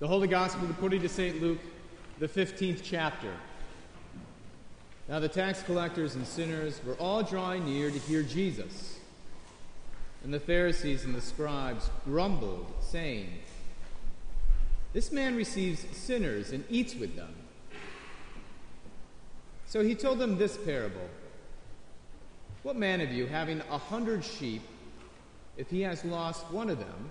The Holy Gospel according to St. Luke, the 15th chapter. Now the tax collectors and sinners were all drawing near to hear Jesus. And the Pharisees and the scribes grumbled, saying, This man receives sinners and eats with them. So he told them this parable What man of you, having a hundred sheep, if he has lost one of them,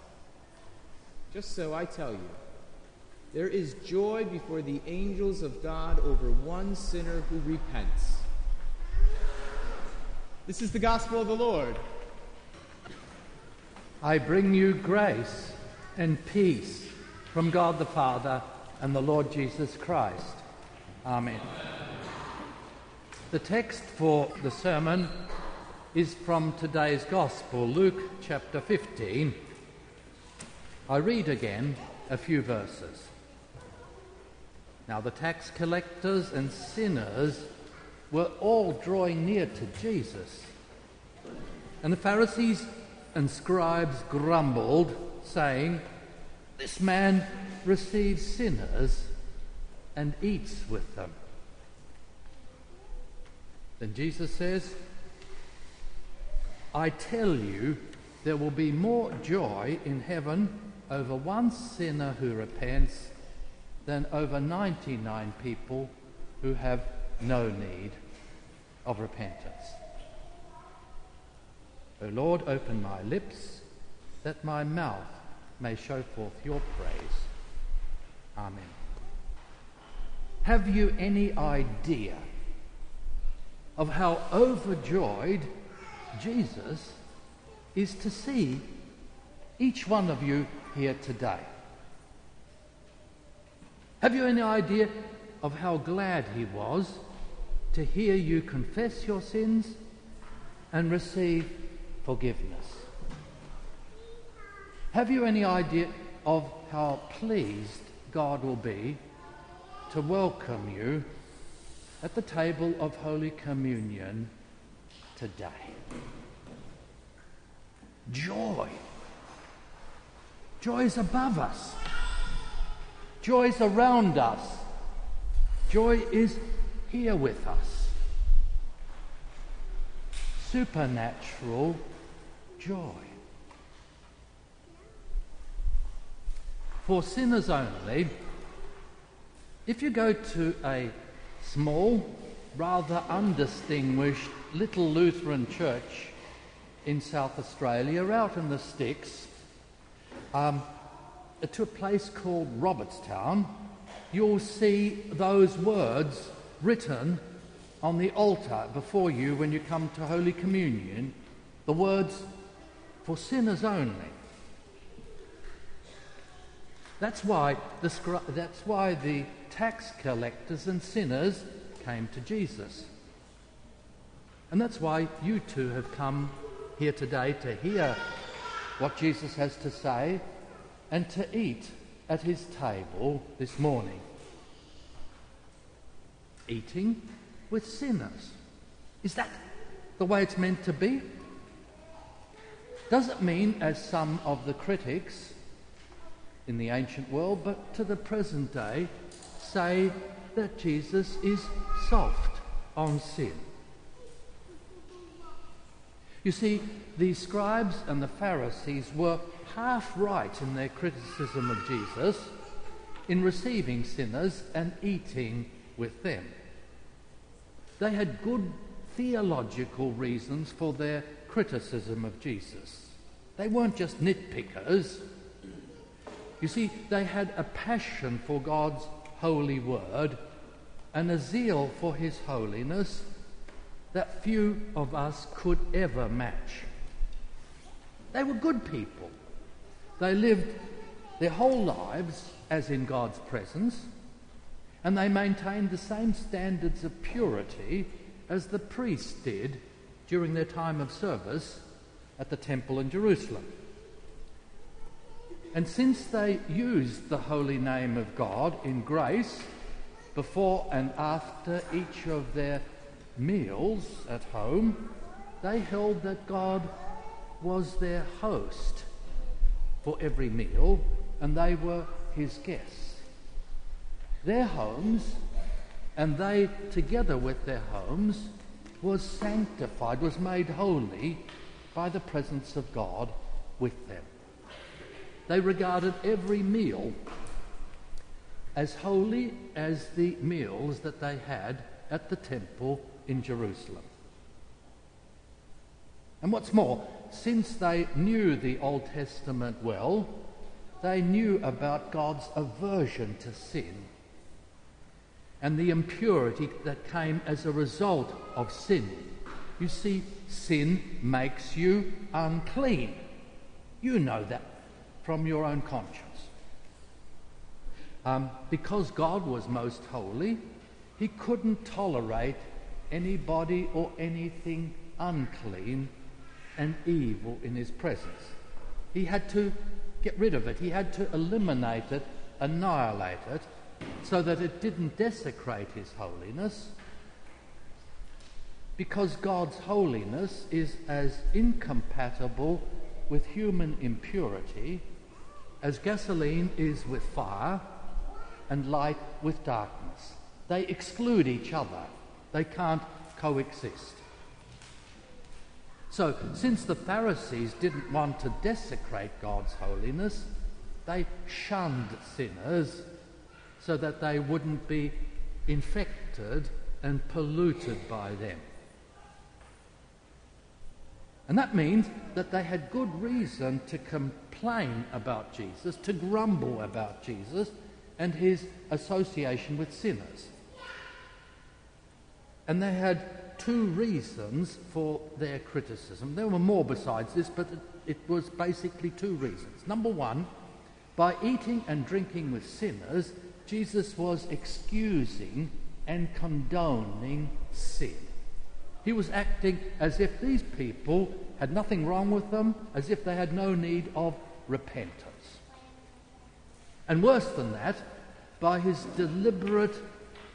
Just so I tell you, there is joy before the angels of God over one sinner who repents. This is the gospel of the Lord. I bring you grace and peace from God the Father and the Lord Jesus Christ. Amen. The text for the sermon is from today's Gospel, Luke chapter 15. I read again a few verses. Now, the tax collectors and sinners were all drawing near to Jesus. And the Pharisees and scribes grumbled, saying, This man receives sinners and eats with them. Then Jesus says, I tell you, there will be more joy in heaven over one sinner who repents than over 99 people who have no need of repentance. O Lord, open my lips, that my mouth may show forth your praise. Amen. Have you any idea of how overjoyed Jesus is to see each one of you here today? Have you any idea of how glad he was to hear you confess your sins and receive forgiveness? Have you any idea of how pleased God will be to welcome you at the table of Holy Communion today? Joy. Joy is above us. Joy is around us. Joy is here with us. Supernatural joy. For sinners only, if you go to a small, rather undistinguished little Lutheran church in South Australia, out in the sticks, um, to a place called Robertstown, you'll see those words written on the altar before you when you come to Holy Communion, the words for sinners only. That's why the, that's why the tax collectors and sinners came to Jesus. And that's why you two have come here today to hear what Jesus has to say and to eat at his table this morning. Eating with sinners. Is that the way it's meant to be? Does it mean, as some of the critics in the ancient world, but to the present day, say that Jesus is soft on sin? You see, the scribes and the Pharisees were half right in their criticism of Jesus in receiving sinners and eating with them. They had good theological reasons for their criticism of Jesus. They weren't just nitpickers. You see, they had a passion for God's holy word and a zeal for his holiness that few of us could ever match. They were good people. They lived their whole lives as in God's presence, and they maintained the same standards of purity as the priests did during their time of service at the temple in Jerusalem. And since they used the holy name of God in grace before and after each of their meals at home, they held that God was their host for every meal and they were his guests. Their homes, and they together with their homes, was sanctified, was made holy by the presence of God with them. They regarded every meal as holy as the meals that they had at the temple in Jerusalem. And what's more, since they knew the Old Testament well, they knew about God's aversion to sin and the impurity that came as a result of sin. You see, sin makes you unclean. You know that from your own conscience. Um, because God was most holy, he couldn't tolerate anybody or anything unclean and evil in his presence. He had to get rid of it, he had to eliminate it, annihilate it, so that it didn't desecrate his holiness. Because God's holiness is as incompatible with human impurity as gasoline is with fire and light with darkness. They exclude each other, they can't coexist. So, since the Pharisees didn't want to desecrate God's holiness, they shunned sinners so that they wouldn't be infected and polluted by them. And that means that they had good reason to complain about Jesus, to grumble about Jesus and his association with sinners. And they had two reasons for their criticism. There were more besides this, but it, was basically two reasons. Number one, by eating and drinking with sinners, Jesus was excusing and condoning sin. He was acting as if these people had nothing wrong with them, as if they had no need of repentance. And worse than that, by his deliberate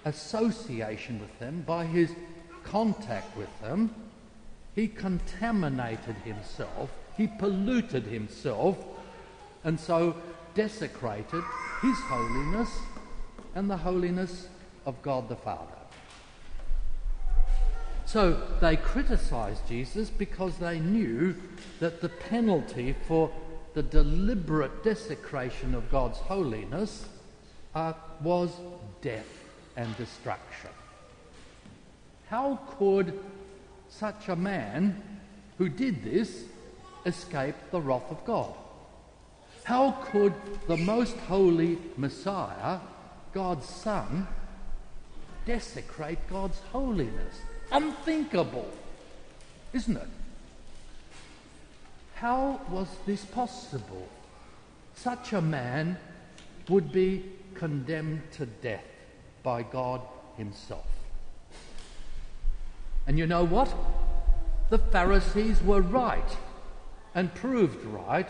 association with them, by his contact with them, he contaminated himself, he polluted himself, and so desecrated his holiness and the holiness of God the Father. So they criticized Jesus because they knew that the penalty for the deliberate desecration of God's holiness uh, was death and destruction. How could such a man who did this escape the wrath of God? How could the most holy Messiah, God's Son, desecrate God's holiness? Unthinkable, isn't it? How was this possible? Such a man would be condemned to death by God Himself. And you know what? The Pharisees were right and proved right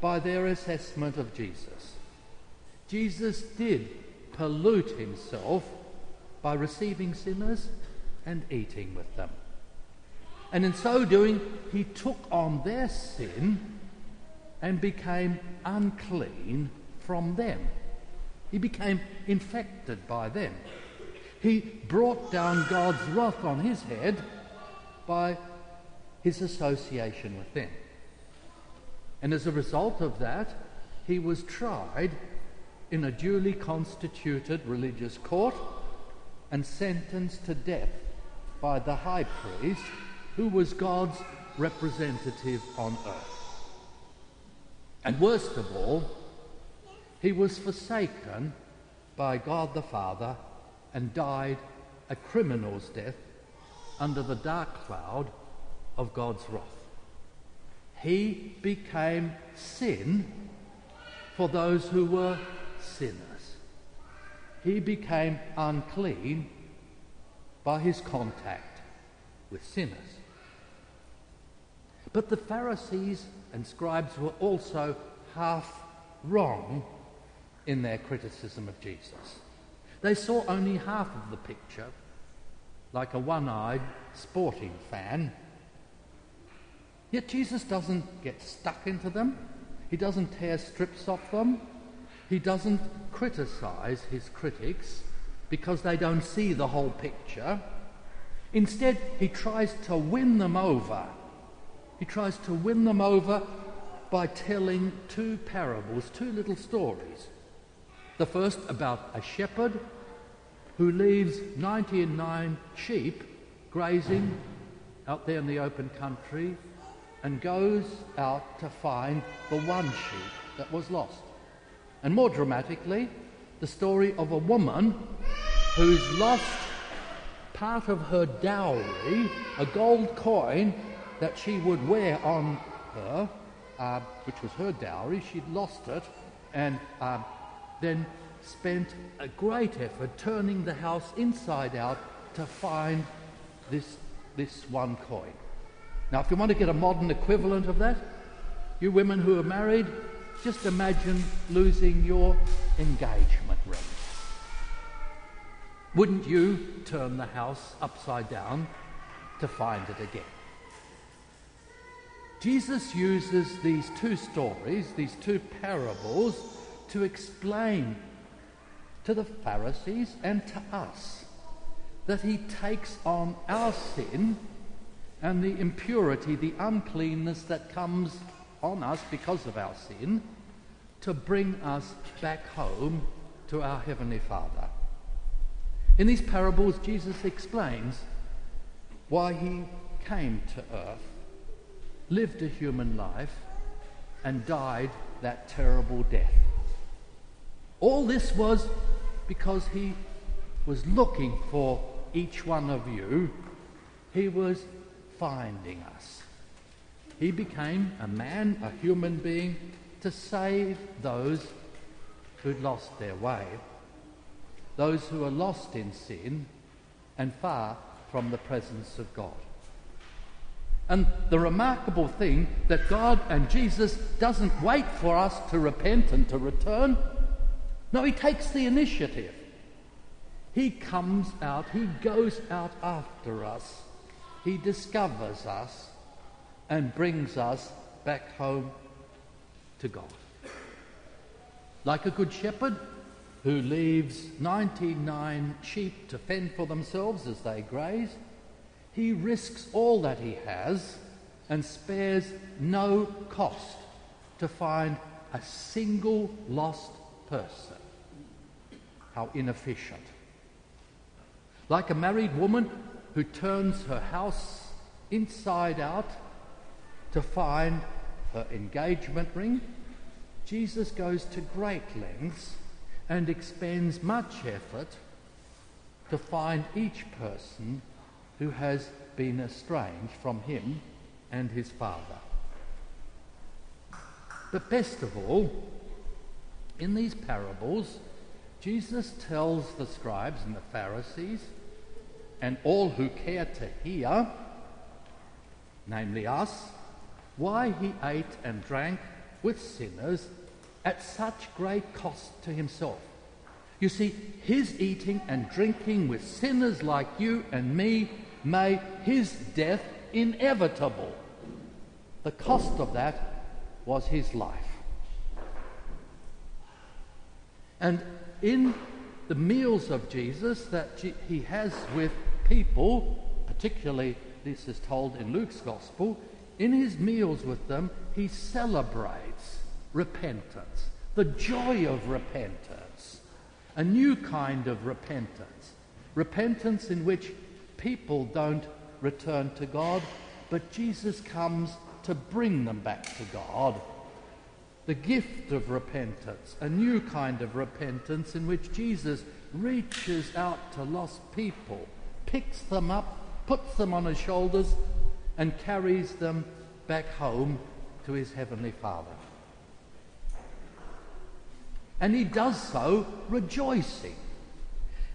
by their assessment of Jesus. Jesus did pollute himself by receiving sinners and eating with them. And in so doing, he took on their sin and became unclean from them. He became infected by them. He brought down God's wrath on his head by his association with them. And as a result of that, he was tried in a duly constituted religious court and sentenced to death by the high priest, who was God's representative on earth. And worst of all, he was forsaken by God the Father and died a criminal's death under the dark cloud of God's wrath. He became sin for those who were sinners. He became unclean by his contact with sinners. But the Pharisees and scribes were also half wrong in their criticism of Jesus. They saw only half of the picture, like a one eyed sporting fan. Yet Jesus doesn't get stuck into them, He doesn't tear strips off them, He doesn't criticize His critics because they don't see the whole picture. Instead, He tries to win them over. He tries to win them over by telling two parables, two little stories. The first about a shepherd who leaves 99 sheep grazing out there in the open country and goes out to find the one sheep that was lost. And more dramatically, the story of a woman who's lost part of her dowry, a gold coin that she would wear on her, uh, which was her dowry. She'd lost it and uh, then spent a great effort turning the house inside out to find this, this one coin. Now, if you want to get a modern equivalent of that, you women who are married, just imagine losing your engagement ring. Wouldn't you turn the house upside down to find it again? Jesus uses these two stories, these two parables, to explain to the Pharisees and to us that he takes on our sin and the impurity, the uncleanness that comes on us because of our sin to bring us back home to our Heavenly Father. In these parables, Jesus explains why he came to earth, lived a human life, and died that terrible death. All this was because he was looking for each one of you. He was finding us. He became a man, a human being, to save those who'd lost their way, those who are lost in sin and far from the presence of God. And the remarkable thing that God and Jesus doesn't wait for us to repent and to return. No, he takes the initiative. He comes out, he goes out after us he discovers us and brings us back home to God. Like a good shepherd who leaves 99 sheep to fend for themselves as they graze, he risks all that he has and spares no cost to find a single lost person. How inefficient. Like a married woman who turns her house inside out to find her engagement ring, Jesus goes to great lengths and expends much effort to find each person who has been estranged from him and his Father. But best of all, in these parables, Jesus tells the scribes and the Pharisees and all who care to hear, namely us, why he ate and drank with sinners at such great cost to himself. You see, his eating and drinking with sinners like you and me made his death inevitable. The cost of that was his life. And in the meals of Jesus that he has with people, particularly this is told in Luke's Gospel, in his meals with them, he celebrates repentance, the joy of repentance, a new kind of repentance, repentance in which people don't return to God, but Jesus comes to bring them back to God. The gift of repentance, a new kind of repentance in which Jesus reaches out to lost people, picks them up, puts them on his shoulders, and carries them back home to his heavenly Father. And he does so rejoicing.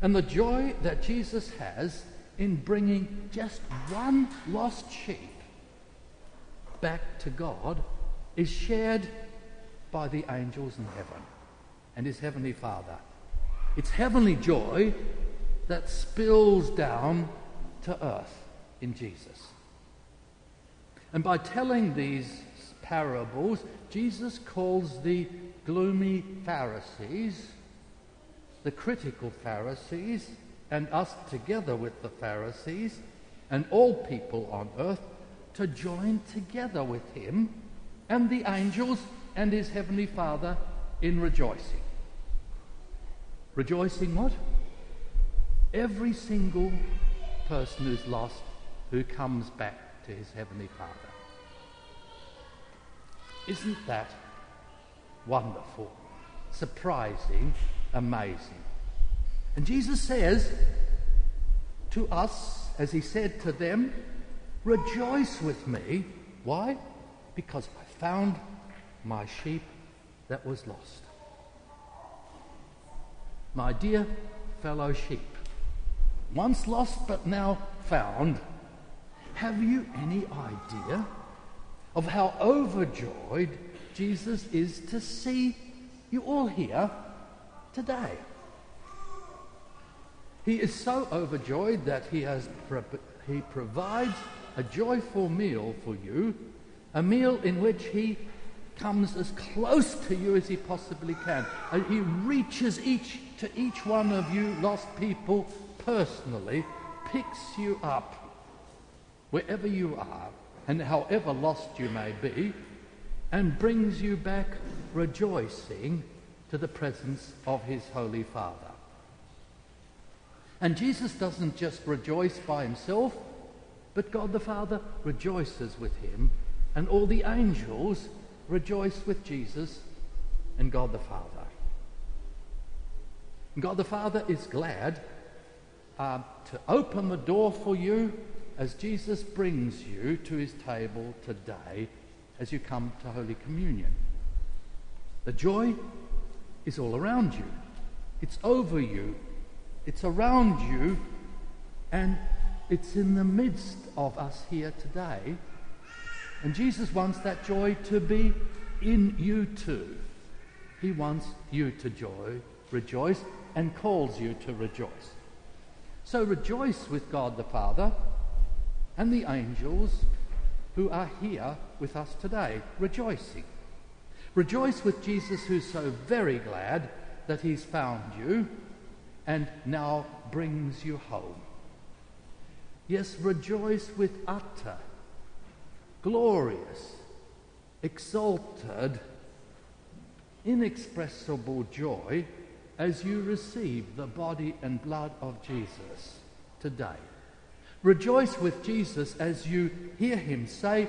And the joy that Jesus has in bringing just one lost sheep back to God is shared by the angels in heaven and his heavenly Father. It's heavenly joy that spills down to earth in Jesus. And by telling these parables, Jesus calls the gloomy Pharisees, the critical Pharisees, and us together with the Pharisees and all people on earth to join together with him and the angels and his heavenly Father in rejoicing. Rejoicing what? Every single person who's lost who comes back to his heavenly Father. Isn't that wonderful, surprising, amazing? And Jesus says to us, as he said to them, Rejoice with me. Why? Because found my sheep that was lost. My dear fellow sheep, once lost but now found, have you any idea of how overjoyed Jesus is to see you all here today? He is so overjoyed that he, has, he provides a joyful meal for you, a meal in which he comes as close to you as he possibly can. And he reaches each to each one of you lost people personally, picks you up wherever you are and however lost you may be, and brings you back rejoicing to the presence of his Holy Father. And Jesus doesn't just rejoice by himself, but God the Father rejoices with him, and all the angels rejoice with Jesus and God the Father. God the Father is glad uh, to open the door for you as Jesus brings you to his table today as you come to Holy Communion. The joy is all around you, it's over you, it's around you, and it's in the midst of us here today. And Jesus wants that joy to be in you too. He wants you to joy, rejoice, and calls you to rejoice. So rejoice with God the Father and the angels who are here with us today, rejoicing. Rejoice with Jesus, who's so very glad that he's found you and now brings you home. Yes, rejoice with utter, glorious, exalted, inexpressible joy as you receive the body and blood of Jesus today. Rejoice with Jesus as you hear him say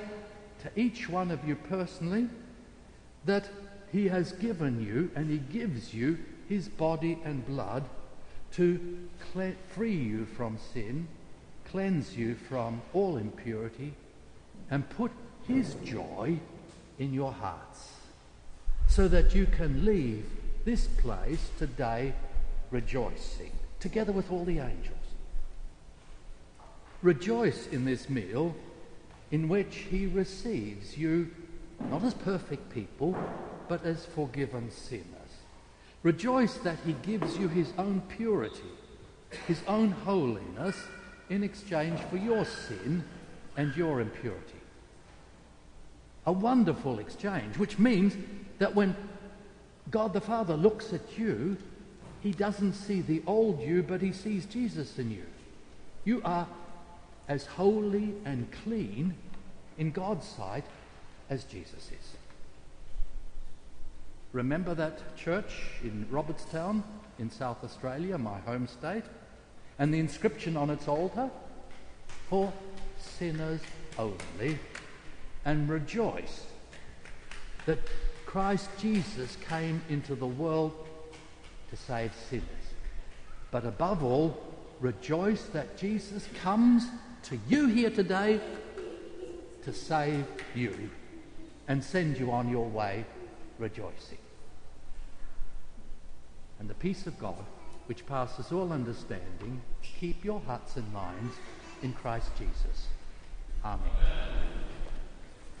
to each one of you personally that he has given you and he gives you his body and blood to free you from sin cleanse you from all impurity and put his joy in your hearts so that you can leave this place today rejoicing together with all the angels. Rejoice in this meal in which he receives you not as perfect people, but as forgiven sinners. Rejoice that he gives you his own purity, his own holiness, in exchange for your sin and your impurity. A wonderful exchange, which means that when God the Father looks at you, he doesn't see the old you, but he sees Jesus in you. You are as holy and clean in God's sight as Jesus is. Remember that church in Robertstown in South Australia, my home state? And the inscription on its altar? For sinners only. And rejoice that Christ Jesus came into the world to save sinners. But above all, rejoice that Jesus comes to you here today to save you and send you on your way rejoicing. And the peace of God, which passes all understanding, keep your hearts and minds in Christ Jesus. Amen.